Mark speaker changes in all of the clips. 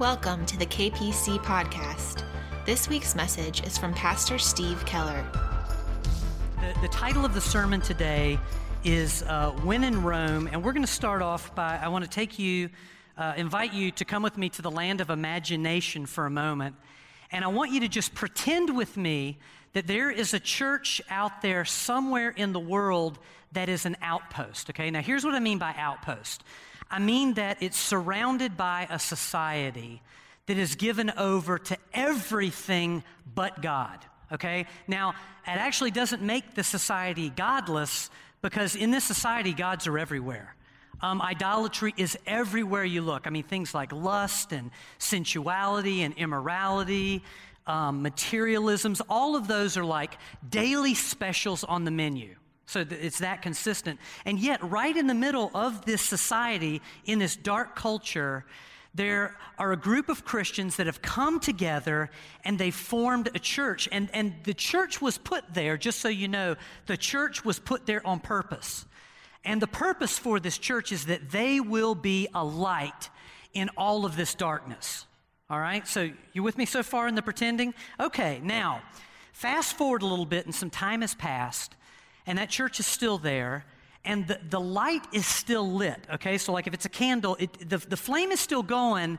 Speaker 1: Welcome to the KPC podcast. This week's message is from Pastor Steve Keller.
Speaker 2: The, the title of the sermon today is uh, When in Rome, and we're going to start off by I want to take you, uh, invite you to come with me to the land of imagination for a moment. And I want you to just pretend with me that there is a church out there somewhere in the world that is an outpost. Okay, now here's what I mean by outpost I mean that it's surrounded by a society that is given over to everything but God. Okay? Now, it actually doesn't make the society godless because in this society, gods are everywhere. Um, idolatry is everywhere you look. I mean, things like lust and sensuality and immorality, um, materialisms, all of those are like daily specials on the menu. So it's that consistent. And yet, right in the middle of this society, in this dark culture, there are a group of Christians that have come together and they formed a church. And, and the church was put there, just so you know, the church was put there on purpose. And the purpose for this church is that they will be a light in all of this darkness. All right? So you with me so far in the pretending? Okay, now, fast forward a little bit and some time has passed and that church is still there and the, the light is still lit okay? So like if it's a candle it, the, the flame is still going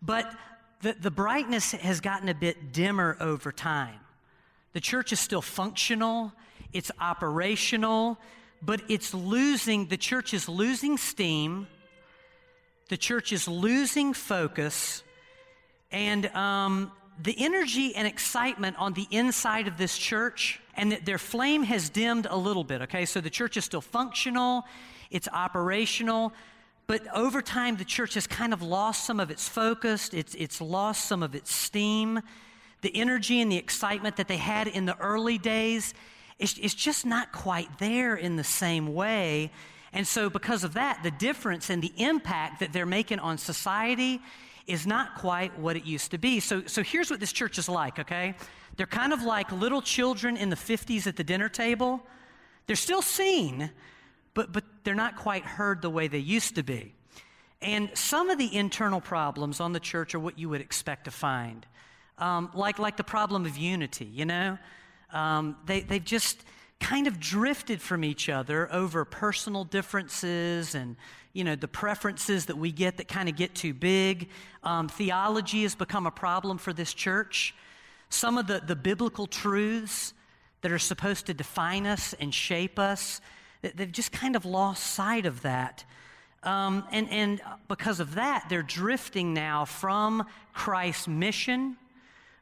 Speaker 2: but the, the brightness has gotten a bit dimmer over time. The church is still functional it's operational but it's losing the church is losing steam the church is losing focus and um, the energy and excitement on the inside of this church and that their flame has dimmed a little bit, okay? So the church is still functional, it's operational, but over time the church has kind of lost some of its focus, it's, it's lost some of its steam. The energy and the excitement that they had in the early days is it's just not quite there in the same way. And so, because of that, the difference and the impact that they're making on society is not quite what it used to be. So, so here's what this church is like, okay? They're kind of like little children in the 50s at the dinner table. They're still seen, but, but they're not quite heard the way they used to be. And some of the internal problems on the church are what you would expect to find, um, like, like the problem of unity, you know? Um, they, they've just kind of drifted from each other over personal differences and you know the preferences that we get that kind of get too big um, theology has become a problem for this church some of the, the biblical truths that are supposed to define us and shape us they've just kind of lost sight of that um, and, and because of that they're drifting now from christ's mission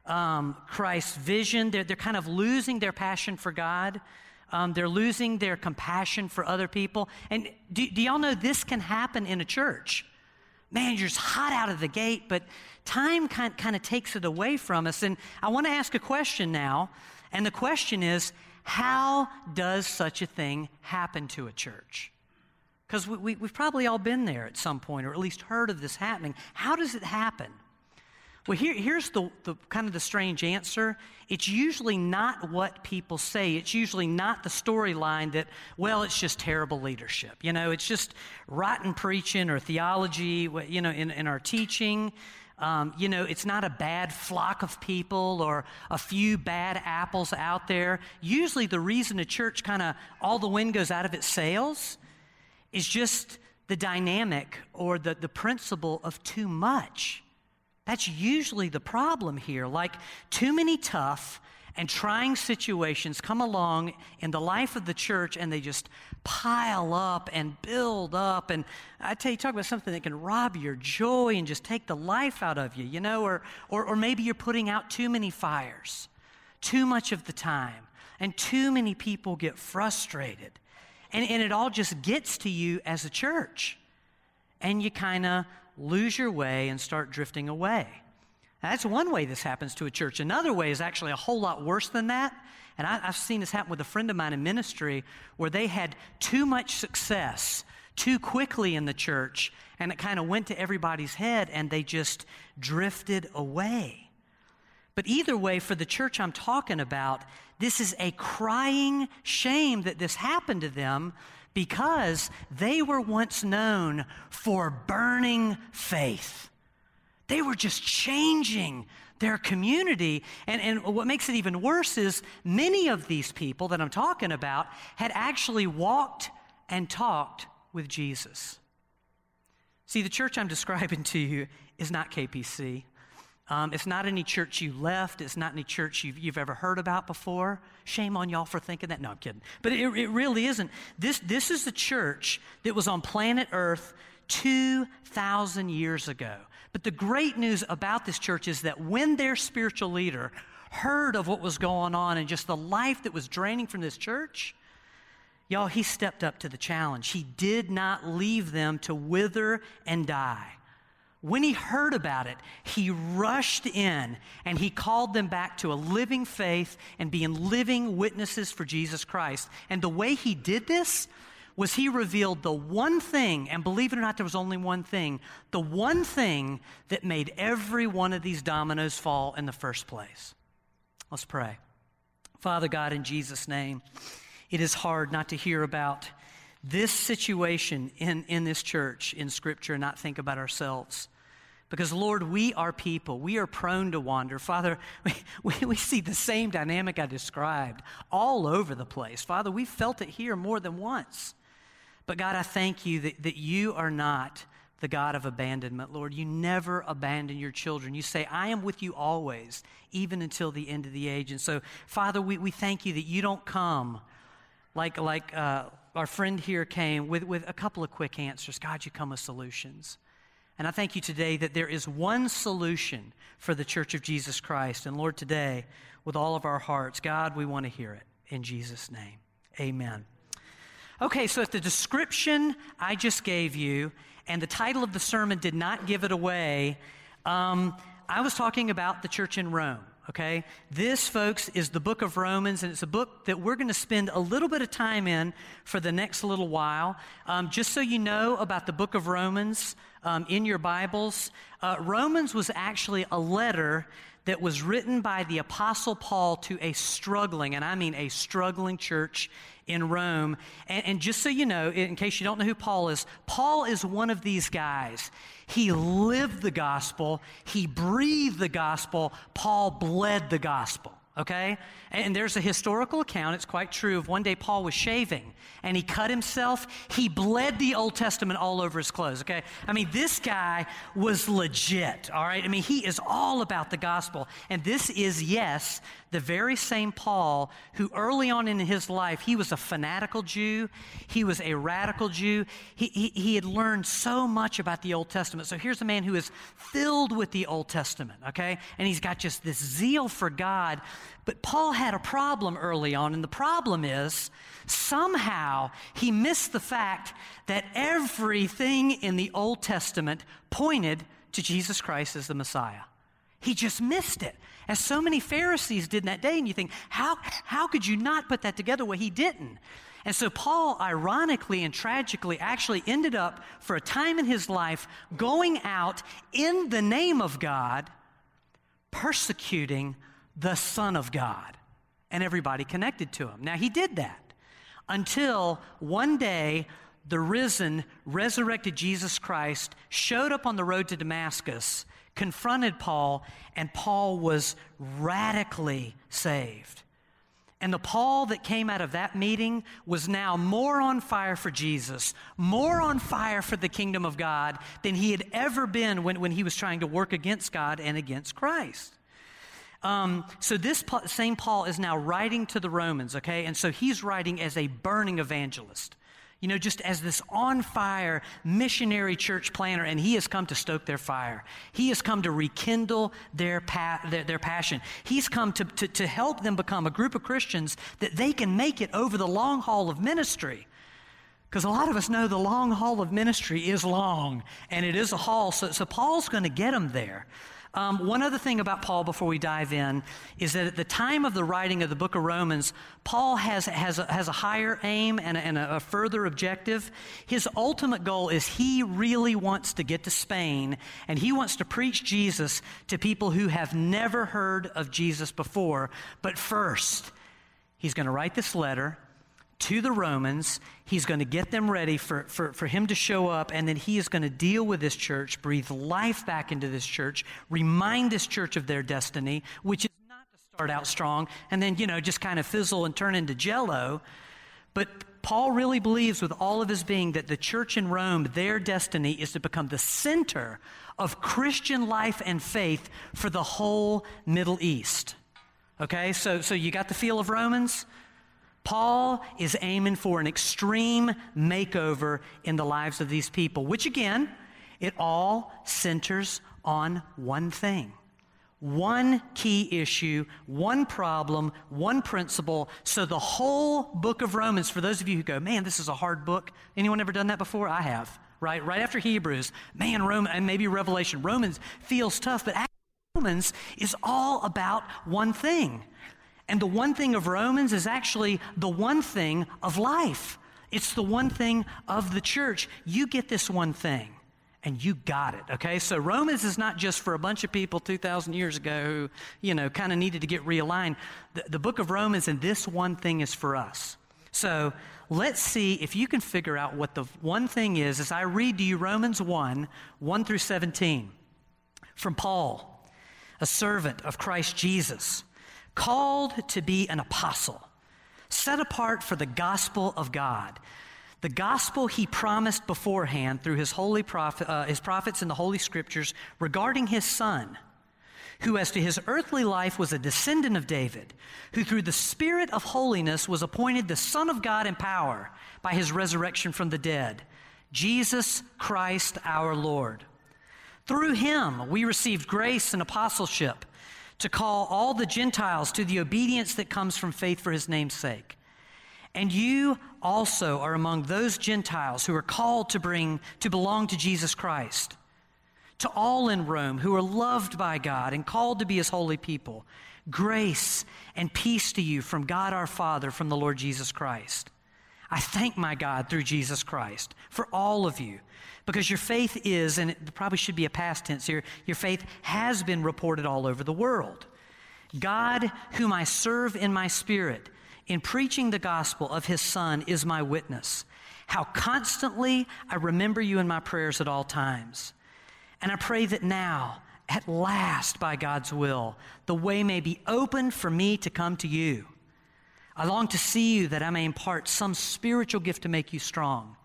Speaker 2: um, Christ's vision. They're, they're kind of losing their passion for God. Um, they're losing their compassion for other people. And do, do y'all know this can happen in a church? Man, you're just hot out of the gate, but time kind, kind of takes it away from us. And I want to ask a question now. And the question is how does such a thing happen to a church? Because we, we, we've probably all been there at some point, or at least heard of this happening. How does it happen? Well, here, here's the, the kind of the strange answer. It's usually not what people say. It's usually not the storyline that, well, it's just terrible leadership. You know, it's just rotten preaching or theology, you know, in, in our teaching. Um, you know, it's not a bad flock of people or a few bad apples out there. Usually, the reason a church kind of all the wind goes out of its sails is just the dynamic or the, the principle of too much. That's usually the problem here. Like, too many tough and trying situations come along in the life of the church and they just pile up and build up. And I tell you, talk about something that can rob your joy and just take the life out of you, you know, or, or, or maybe you're putting out too many fires too much of the time, and too many people get frustrated. And, and it all just gets to you as a church. And you kind of lose your way and start drifting away. That's one way this happens to a church. Another way is actually a whole lot worse than that. And I, have seen this happen with a friend of mine in ministry where they had too much success too quickly in the church, and it kind of went to everybody's head, and they just drifted away. But either way, for the church I'm talking about, this is a crying shame that this happened to them because they were once known for burning faith. They were just changing their community. And, and what makes it even worse is many of these people that I'm talking about had actually walked and talked with Jesus. See, the church I'm describing to you is not KPC. Um, it's not any church you left. It's not any church you've, you've, ever heard about before. Shame on y'all for thinking that. No, I'm kidding. But it, it really isn't. This, this is the church that was on planet Earth 2,000 years ago. But the great news about this church is that when their spiritual leader heard of what was going on and just the life that was draining from this church, y'all, he stepped up to the challenge. He did not leave them to wither and die. When he heard about it, he rushed in and he called them back to a living faith and being living witnesses for Jesus Christ. And the way he did this was he revealed the one thing, and believe it or not, there was only one thing, the one thing that made every one of these dominoes fall in the first place. Let's pray. Father God, in Jesus' name, it is hard not to hear about this situation in, in this church in Scripture and not think about ourselves. Because, Lord, we are people. We are prone to wander. Father, we, we, see the same dynamic I described all over the place. Father, we felt it here more than once. But, God, I thank you that, that you are not the God of abandonment, Lord. You never abandon your children. You say, I am with you always, even until the end of the age. And so, Father, we, we thank you that you don't come like, like uh, our friend here came with, with a couple of quick answers. God, you come with solutions. And I thank you today that there is one solution for the church of Jesus Christ. And Lord, today, with all of our hearts, God, we want to hear it. In Jesus' name, amen. Okay, so if the description I just gave you and the title of the sermon did not give it away, um, I was talking about the church in Rome okay? This, folks, is the book of Romans, and it's a book that we're going to spend a little bit of time in for the next little while. Um, just so you know about the book of Romans um, in your Bibles, uh, Romans was actually a letter that was written by the Apostle Paul to a struggling, and I mean a struggling church in Rome. And, and, just so you know, in case you don't know who Paul is, Paul is one of these guys. He lived the gospel, he breathed the gospel, Paul bled the gospel okay? And there's a historical account, it's quite true, of one day Paul was shaving and he cut himself. He bled the Old Testament all over his clothes, okay? I mean, this guy was legit, all right? I mean, he is all about the gospel. And this is, yes, the very same Paul who early on in his life, he was a fanatical Jew, he was a radical Jew. He, he, he had learned so much about the Old Testament. So here's a man who is filled with the Old Testament, okay? And he's got just this zeal for God but Paul had a problem early on, and the problem is somehow he missed the fact that everything in the Old Testament pointed to Jesus Christ as the Messiah. He just missed it, as so many Pharisees did in that day. And you think, how, how could you not put that together? Well, he didn't. And so Paul, ironically and tragically, actually ended up for a time in his life going out in the name of God, persecuting the Son of God and everybody connected to him. Now, he did that until one day the risen, resurrected Jesus Christ showed up on the road to Damascus, confronted Paul, and Paul was radically saved. And the Paul that came out of that meeting was now more on fire for Jesus, more on fire for the kingdom of God than he had ever been when, when he was trying to work against God and against Christ. Um, so this same Paul is now writing to the Romans, okay? And so he's writing as a burning evangelist. You know, just as this on fire missionary church planner, and he has come to stoke their fire. He has come to rekindle their, pa- their, their, passion. He's come to, to, to help them become a group of Christians that they can make it over the long haul of ministry. Because a lot of us know the long haul of ministry is long, and it is a haul. So, so Paul's going to get them there. Um, one other thing about Paul before we dive in is that at the time of the writing of the book of Romans, Paul has, has, a, has a higher aim and, a, and a, a further objective. His ultimate goal is he really wants to get to Spain and he wants to preach Jesus to people who have never heard of Jesus before. But first, he's going to write this letter to the Romans. He's going to get them ready for, for, for him to show up, and then he is going to deal with this church, breathe life back into this church, remind this church of their destiny, which is not to start out strong and then, you know, just kind of fizzle and turn into jello. But Paul really believes with all of his being that the church in Rome, their destiny is to become the center of Christian life and faith for the whole Middle East. Okay, so, so you got the feel of Romans? Paul is aiming for an extreme makeover in the lives of these people, which again, it all centers on one thing one key issue, one problem, one principle. So the whole book of Romans, for those of you who go, man, this is a hard book. Anyone ever done that before? I have. Right, right after Hebrews, man, Roman, and maybe Revelation. Romans feels tough, but Romans is all about one thing. And the one thing of Romans is actually the one thing of life. It's the one thing of the church. You get this one thing and you got it, okay? So Romans is not just for a bunch of people 2,000 years ago who, you know, kind of needed to get realigned. The, the book of Romans and this one thing is for us. So let's see if you can figure out what the one thing is as I read to you Romans 1 1 through 17 from Paul, a servant of Christ Jesus, called to be an apostle, set apart for the gospel of God the gospel he promised beforehand through his, holy prophet, uh, his prophets in the Holy Scriptures regarding his son, who as to his earthly life was a descendant of David, who through the Spirit of holiness was appointed the Son of God in power by his resurrection from the dead, Jesus Christ our Lord. Through him we received grace and apostleship to call all the Gentiles to the obedience that comes from faith for his name's sake. And you also are among those Gentiles who are called to bring to belong to Jesus Christ. To all in Rome who are loved by God and called to be his holy people, grace and peace to you from God our Father, from the Lord Jesus Christ. I thank my God through Jesus Christ for all of you because your faith is, and it probably should be a past tense here, your faith has been reported all over the world. God, whom I serve in my spirit, in preaching the gospel of his Son is my witness. How constantly I remember you in my prayers at all times. And I pray that now, at last, by God's will, the way may be opened for me to come to you. I long to see you that I may impart some spiritual gift to make you strong.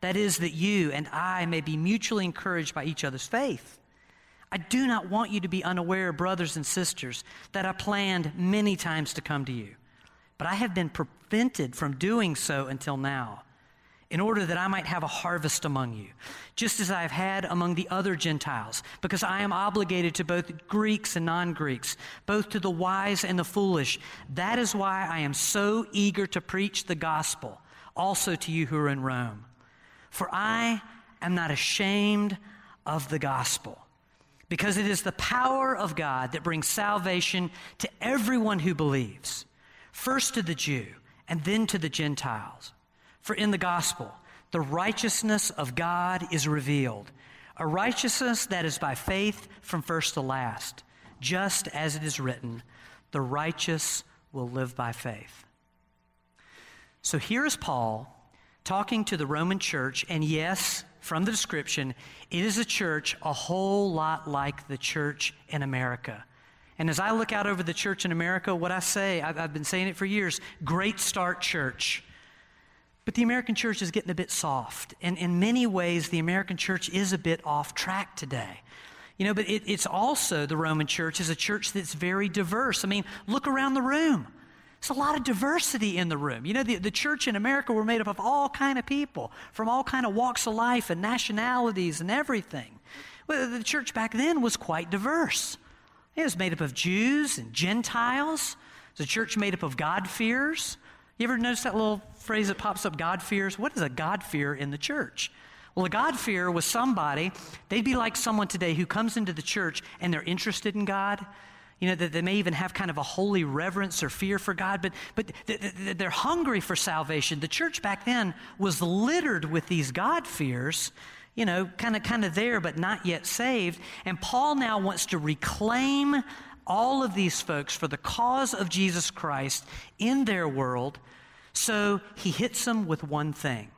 Speaker 2: That is, that you and I may be mutually encouraged by each other's faith. I do not want you to be unaware, brothers and sisters, that I planned many times to come to you but I have been prevented from doing so until now, in order that I might have a harvest among you, just as I have had among the other Gentiles, because I am obligated to both Greeks and non Greeks, both to the wise and the foolish. That is why I am so eager to preach the gospel also to you who are in Rome. For I am not ashamed of the gospel because it is the power of God that brings salvation to everyone who believes first to the Jew and then to the Gentiles. For in the gospel, the righteousness of God is revealed, a righteousness that is by faith from first to last, just as it is written, the righteous will live by faith. So here is Paul talking to the Roman church, and yes, from the description, it is a church a whole lot like the church in America. And as I look out over the church in America, what I say, I've, I've been saying it for years great start, church. But the American church is getting a bit soft. And in many ways, the American church is a bit off track today. You know, but it, it's also, the Roman church is a church that's very diverse. I mean, look around the room. There's a lot of diversity in the room. You know, the, the church in America were made up of all kind of people from all kind of walks of life and nationalities and everything. Well, the church back then was quite diverse. It was made up of Jews and Gentiles. It's a church made up of God-fearers. You ever notice that little phrase that pops up, God fears? What is a God-fear in the church? Well, a God fear was somebody, they'd be like someone today who comes into the church and they're interested in God. You know, that they may even have kind of a holy reverence or fear for God, but, but they're hungry for salvation. The church back then was littered with these God-fears you know, kind of kind of there but not yet saved. And Paul now wants to reclaim all of these folks for the cause of Jesus Christ in their world So he hits them with one thing.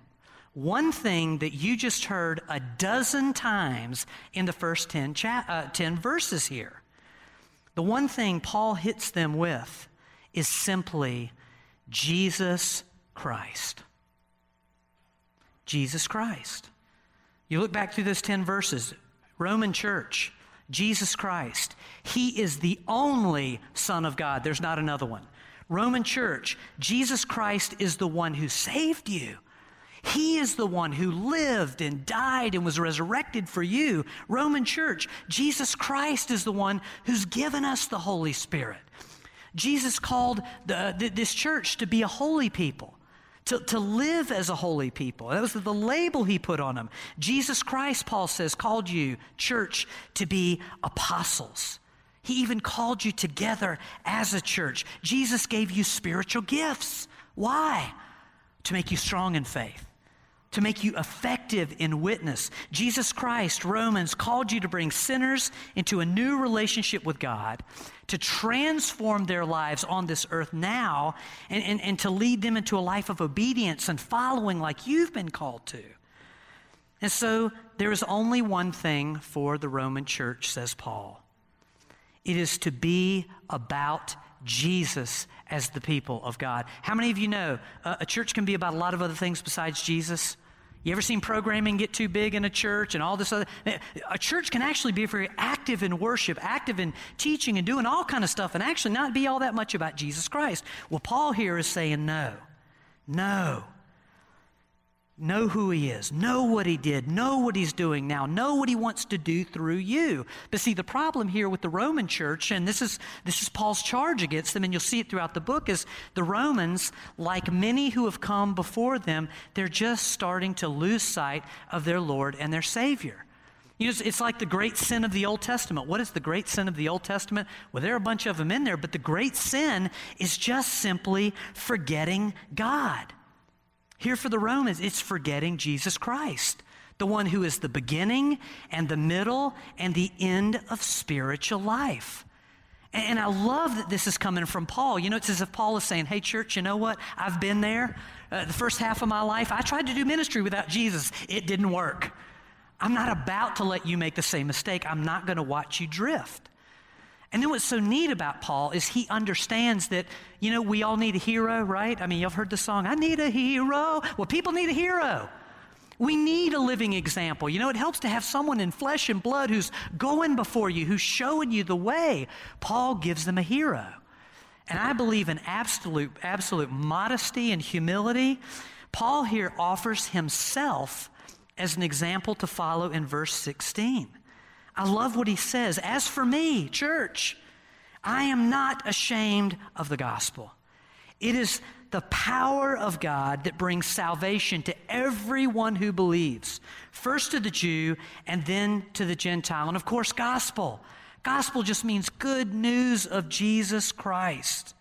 Speaker 2: One thing that you just heard a dozen times in the first 10, cha- uh, 10 verses here. The one thing Paul hits them with is simply Jesus Christ. Jesus Christ. You look back through those 10 verses, Roman church, Jesus Christ. He is the only Son of God. There's not another one. Roman church, Jesus Christ is the one who saved you. He is the one who lived and died and was resurrected for you. Roman church, Jesus Christ is the one who's given us the Holy Spirit. Jesus called the, this church to be a holy people to, to live as a holy people. That was the label he put on them. Jesus Christ, Paul says, called you, church, to be apostles. He even called you together as a church. Jesus gave you spiritual gifts. Why? To make you strong in faith to make you effective in witness. Jesus Christ, Romans, called you to bring sinners into a new relationship with God, to transform their lives on this earth now, and, and, and to lead them into a life of obedience and following like you've been called to. And so there is only one thing for the Roman church, says Paul it is to be about Jesus as the people of God. How many of you know uh, a church can be about a lot of other things besides Jesus? You ever seen programming get too big in a church and all this other? A church can actually be very active in worship, active in teaching and doing all kind of stuff, and actually not be all that much about Jesus Christ. Well, Paul here is saying no, no. Know who he is. Know what he did. Know what he's doing now. Know what he wants to do through you. But see, the problem here with the Roman church, and this is, this is Paul's charge against them, and you'll see it throughout the book, is the Romans, like many who have come before them, they're just starting to lose sight of their Lord and their Savior. You know, it's like the great sin of the Old Testament. What is the great sin of the Old Testament? Well, there are a bunch of them in there, but the great sin is just simply forgetting God. Here for the Romans, it's forgetting Jesus Christ, the one who is the beginning and the middle and the end of spiritual life. And I love that this is coming from Paul. You know, it's as if Paul is saying, Hey, church, you know what? I've been there. Uh, the first half of my life, I tried to do ministry without Jesus, it didn't work. I'm not about to let you make the same mistake. I'm not going to watch you drift. And then what's so neat about Paul is he understands that, you know, we all need a hero, right? I mean, you've heard the song, I need a hero. Well, people need a hero. We need a living example. You know, it helps to have someone in flesh and blood who's going before you, who's showing you the way. Paul gives them a hero. And I believe in absolute, absolute modesty and humility. Paul here offers himself as an example to follow in verse 16. I love what he says. As for me, church, I am not ashamed of the gospel. It is the power of God that brings salvation to everyone who believes, first to the Jew and then to the Gentile. And of course, gospel. Gospel just means good news of Jesus Christ.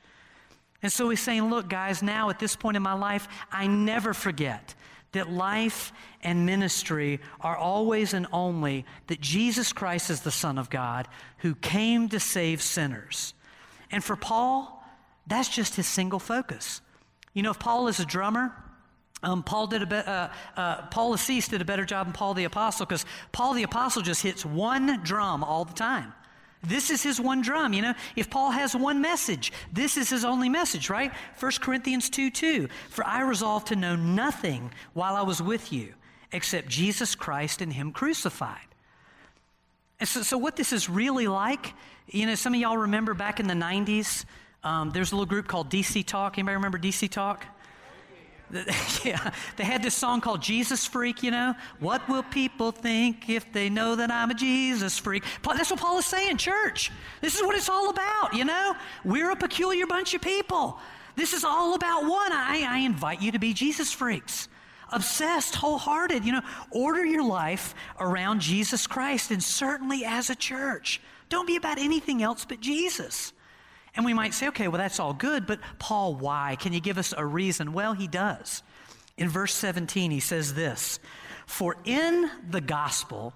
Speaker 2: And so he's saying, Look, guys, now at this point in my life, I never forget that life and ministry are always and only that Jesus Christ is the Son of God who came to save sinners. And for Paul, that's just his single focus. You know, if Paul is a drummer, um, Paul did a be- uh, uh, Paul Assis did a better job than Paul the Apostle because Paul the Apostle just hits one drum all the time. This is his one drum. You know, if Paul has one message, this is his only message, right? 1 Corinthians 2 2. For I resolved to know nothing while I was with you except Jesus Christ and Him crucified. And so, so what this is really like, you know, some of y'all remember back in the 90s, um, there's a little group called DC Talk. Anybody remember DC Talk? yeah, they had this song called Jesus Freak, you know. What will people think if they know that I'm a Jesus freak? That's what Paul is saying, church. This is what it's all about, you know. We're a peculiar bunch of people. This is all about one. I, I invite you to be Jesus freaks. Obsessed, wholehearted, you know. Order your life around Jesus Christ and certainly as a church. Don't be about anything else but Jesus. And we might say, okay, well, that's all good, but Paul, why? Can you give us a reason? Well, he does. In verse 17, he says this For in the gospel,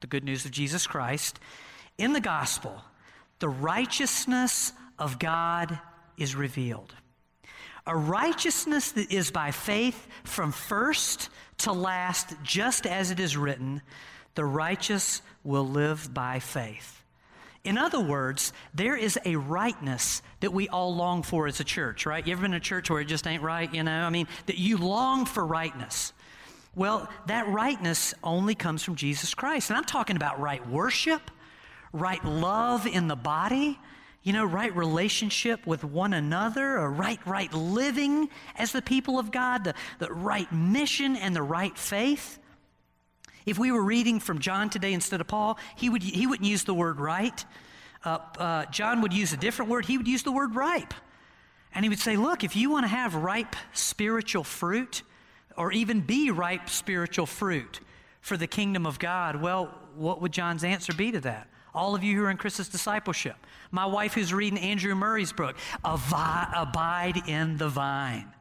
Speaker 2: the good news of Jesus Christ, in the gospel, the righteousness of God is revealed, A righteousness that is by faith from first to last, just as it is written, the righteous will live by faith. In other words, there is a rightness that we all long for as a church, right? You ever been in a church where it just ain't right, you know? I mean, that you long for rightness. Well, that rightness only comes from Jesus Christ. And I'm talking about right worship, right love in the body, you know, right relationship with one another, a right, right living as the people of God, the, the right mission and the right faith. If we were reading from John today instead of Paul, he, would, he wouldn't use the word right. Uh, uh, John would use a different word. He would use the word ripe. And he would say, Look, if you want to have ripe spiritual fruit, or even be ripe spiritual fruit for the kingdom of God, well, what would John's answer be to that? All of you who are in Chris's discipleship. My wife who's reading Andrew Murray's book, Abide in the Vine.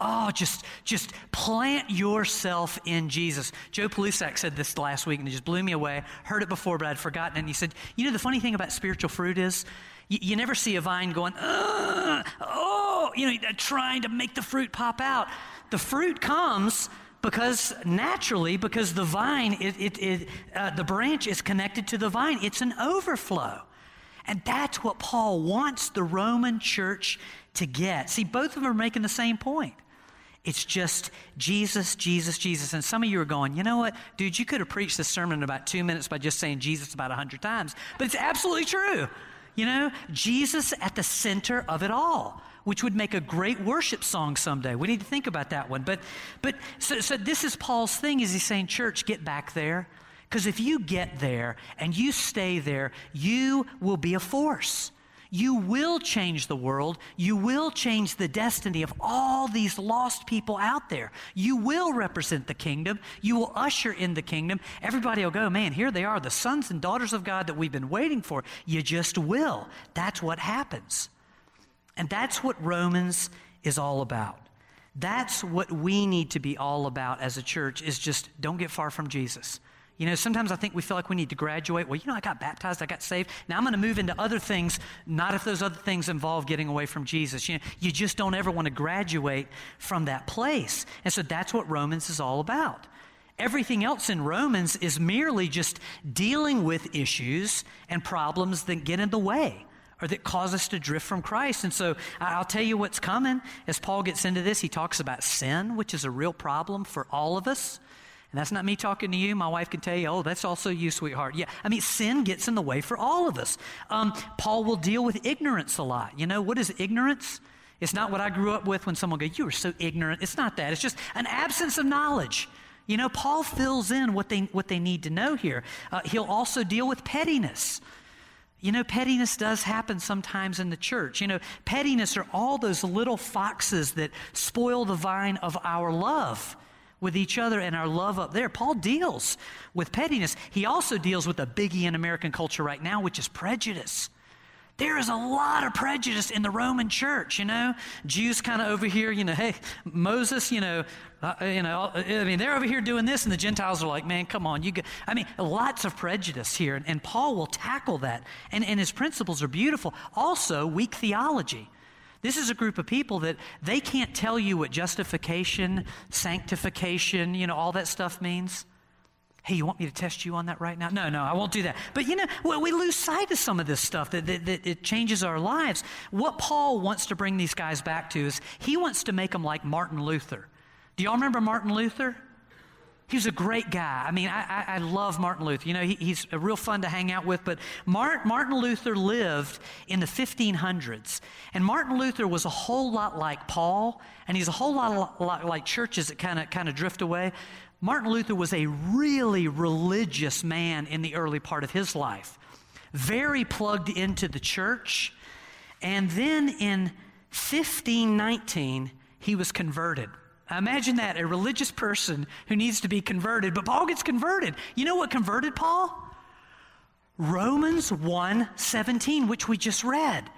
Speaker 2: Oh, just, just plant yourself in Jesus. Joe Palusak said this last week and it just blew me away. Heard it before, but I'd forgotten. And he said, You know, the funny thing about spiritual fruit is you, you never see a vine going, oh, you know, trying to make the fruit pop out. The fruit comes because naturally, because the vine, it, it, it uh, the branch is connected to the vine, it's an overflow. And that's what Paul wants the Roman church to get. See, both of them are making the same point. It's just Jesus, Jesus, Jesus. And some of you are going, you know what, dude, you could have preached this sermon in about two minutes by just saying Jesus about a hundred times. But it's absolutely true. You know, Jesus at the center of it all, which would make a great worship song someday. We need to think about that one. But, but so, so this is Paul's thing is he's saying, church, get back there. Because if you get there and you stay there, you will be a force. You will change the world. You will change the destiny of all these lost people out there. You will represent the kingdom. You will usher in the kingdom. Everybody will go, man, here they are, the sons and daughters of God that we've been waiting for. You just will. That's what happens. And that's what Romans is all about. That's what we need to be all about as a church is just don't get far from Jesus. You know, sometimes I think we feel like we need to graduate. Well, you know, I got baptized, I got saved. Now I'm going to move into other things, not if those other things involve getting away from Jesus. You know, you just don't ever want to graduate from that place. And so that's what Romans is all about. Everything else in Romans is merely just dealing with issues and problems that get in the way or that cause us to drift from Christ. And so I'll tell you what's coming. As Paul gets into this, he talks about sin, which is a real problem for all of us. And that's not me talking to you. My wife can tell you, oh, that's also you, sweetheart. Yeah, I mean, sin gets in the way for all of us. Um, Paul will deal with ignorance a lot. You know, what is ignorance? It's not what I grew up with when someone goes, you are so ignorant. It's not that. It's just an absence of knowledge. You know, Paul fills in what they, what they need to know here. Uh, he'll also deal with pettiness. You know, pettiness does happen sometimes in the church. You know, pettiness are all those little foxes that spoil the vine of our love with each other and our love up there. Paul deals with pettiness. He also deals with a biggie in American culture right now, which is prejudice. There is a lot of prejudice in the Roman church, you know. Jews kind of over here, you know, hey, Moses, you know, uh, you know, I mean, they're over here doing this, and the Gentiles are like, man, come on, you. Get, I mean, lots of prejudice here, and, and Paul will tackle that, and, and his principles are beautiful. Also, weak theology. This is a group of people that they can't tell you what justification, sanctification, you know, all that stuff means. Hey, you want me to test you on that right now? No, no, I won't do that. But you know, well, we lose sight of some of this stuff that, that, that, it changes our lives. What Paul wants to bring these guys back to is he wants to make them like Martin Luther. Do y'all remember Martin Luther? He was a great guy. I mean, I, I, I love Martin Luther. You know, he, he's real fun to hang out with. But Martin, Martin Luther lived in the 1500s. And Martin Luther was a whole lot like Paul, and he's a whole lot, lot like churches that kind of kind of drift away. Martin Luther was a really religious man in the early part of his life, very plugged into the church. And then in 1519, he was converted. Imagine that a religious person who needs to be converted, but Paul gets converted. You know what converted Paul? Romans 1 17, which we just read.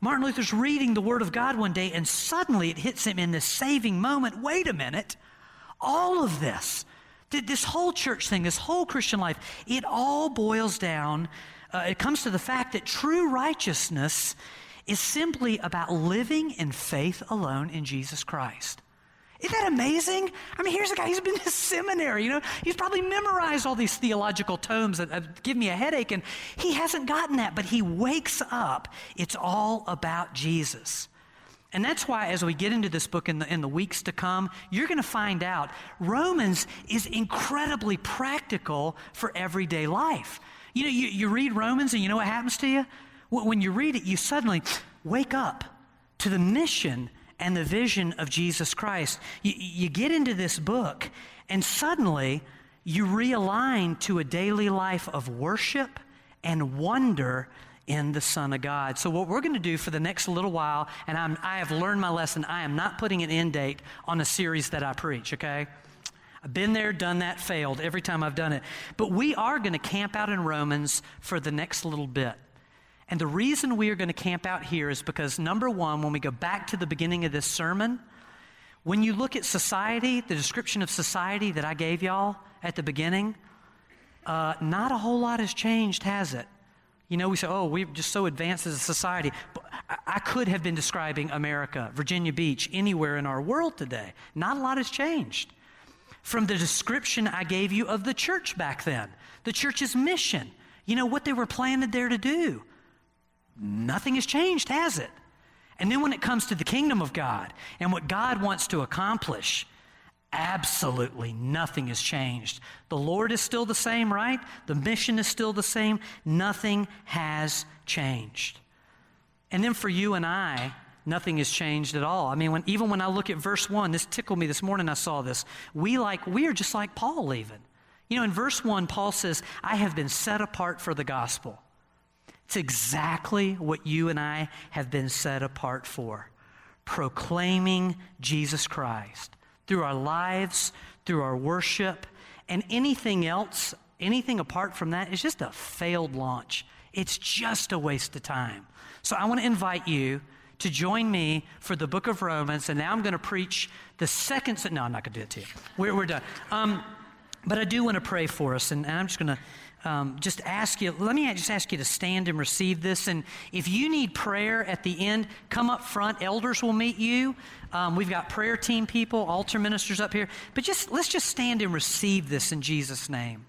Speaker 2: Martin Luther's reading the Word of God one day, and suddenly it hits him in this saving moment. Wait a minute. All of this, this whole church thing, this whole Christian life, it all boils down, uh, it comes to the fact that true righteousness is simply about living in faith alone in Jesus Christ. Isn't that amazing? I mean, here's a guy, he's been to seminary, you know, he's probably memorized all these theological tomes that give me a headache, and he hasn't gotten that, but he wakes up. It's all about Jesus. And that's why, as we get into this book in the, in the weeks to come, you're going to find out Romans is incredibly practical for everyday life. You know, you, you read Romans and you know what happens to you? When you read it, you suddenly wake up to the mission and the vision of Jesus Christ. You, you get into this book, and suddenly you realign to a daily life of worship and wonder in the Son of God. So, what we're going to do for the next little while, and I'm, I have learned my lesson, I am not putting an end date on a series that I preach, okay? I've been there, done that, failed every time I've done it. But we are going to camp out in Romans for the next little bit. And the reason we are going to camp out here is because, number one, when we go back to the beginning of this sermon, when you look at society, the description of society that I gave y'all at the beginning, uh, not a whole lot has changed, has it? You know, we say, oh, we're just so advanced as a society. But I could have been describing America, Virginia Beach, anywhere in our world today. Not a lot has changed. From the description I gave you of the church back then, the church's mission, you know, what they were planted there to do nothing has changed, has it? And then when it comes to the kingdom of God and what God wants to accomplish, absolutely nothing has changed. The Lord is still the same, right? The mission is still the same. Nothing has changed. And then for you and I, nothing has changed at all. I mean, when, even when I look at verse 1, this tickled me this morning I saw this. We like we are just like Paul even. You know, in verse 1 Paul says, "I have been set apart for the gospel." It's exactly what you and I have been set apart for proclaiming Jesus Christ through our lives, through our worship, and anything else, anything apart from that is just a failed launch. It's just a waste of time. So I want to invite you to join me for the book of Romans, and now I'm going to preach the second. No, I'm not going to do it to you. We're, we're done. Um, but I do want to pray for us, and, and I'm just going to um, just ask you, let me just ask you to stand and receive this. And if you need prayer at the end, come up front. Elders will meet you. Um, we've got prayer team people, altar ministers up here. But just let's just stand and receive this in Jesus' name.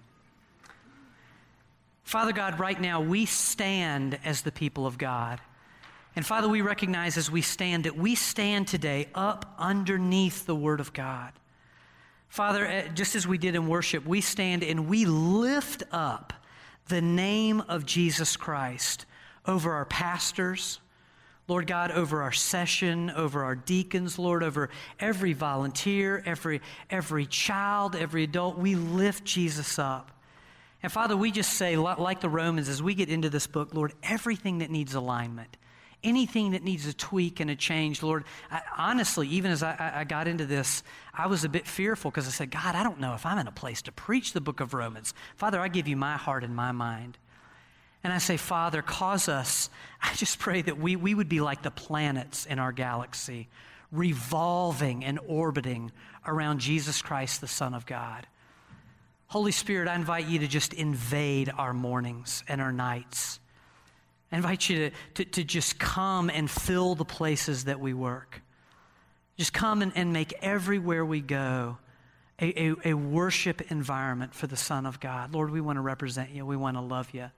Speaker 2: Father God, right now we stand as the people of God. And Father, we recognize as we stand that we stand today up underneath the Word of God. Father, eh, just as we did in worship, we stand and we lift up the name of Jesus Christ over our pastors, Lord God, over our session, over our deacons, Lord, over every volunteer, every, every child, every adult. We lift Jesus up. And Father, we just say, like the Romans, as we get into this book, Lord, everything that needs alignment, anything that needs a tweak and a change, Lord, I, honestly, even as I, I, got into this, I was a bit fearful because I said, God, I don't know if I'm in a place to preach the book of Romans. Father, I give you my heart and my mind. And I say, Father, cause us, I just pray that we, we would be like the planets in our galaxy, revolving and orbiting around Jesus Christ, the Son of God. Holy Spirit, I invite you to just invade our mornings and our nights. I invite you to, to, to just come and fill the places that we work. Just come and, and make everywhere we go a, a, a worship environment for the Son of God. Lord, we want to represent you. We want to love you.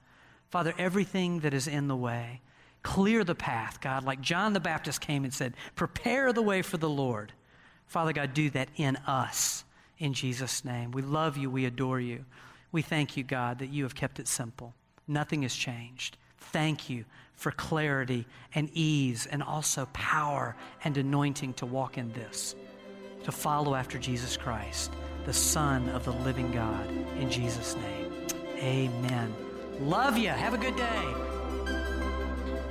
Speaker 2: Father, everything that is in the way, clear the path, God. Like John the Baptist came and said, prepare the way for the Lord. Father God, do that in us in Jesus' name. We love you. We adore you. We thank you, God, that you have kept it simple. Nothing has changed. Thank you for clarity and ease and also power and anointing to walk in this, to follow after Jesus Christ, the Son of the living God. In Jesus' name, amen. Love you. Have a good day.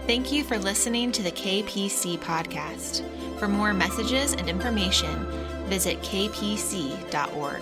Speaker 1: Thank you for listening to the KPC podcast. For more messages and information, visit kpc.org.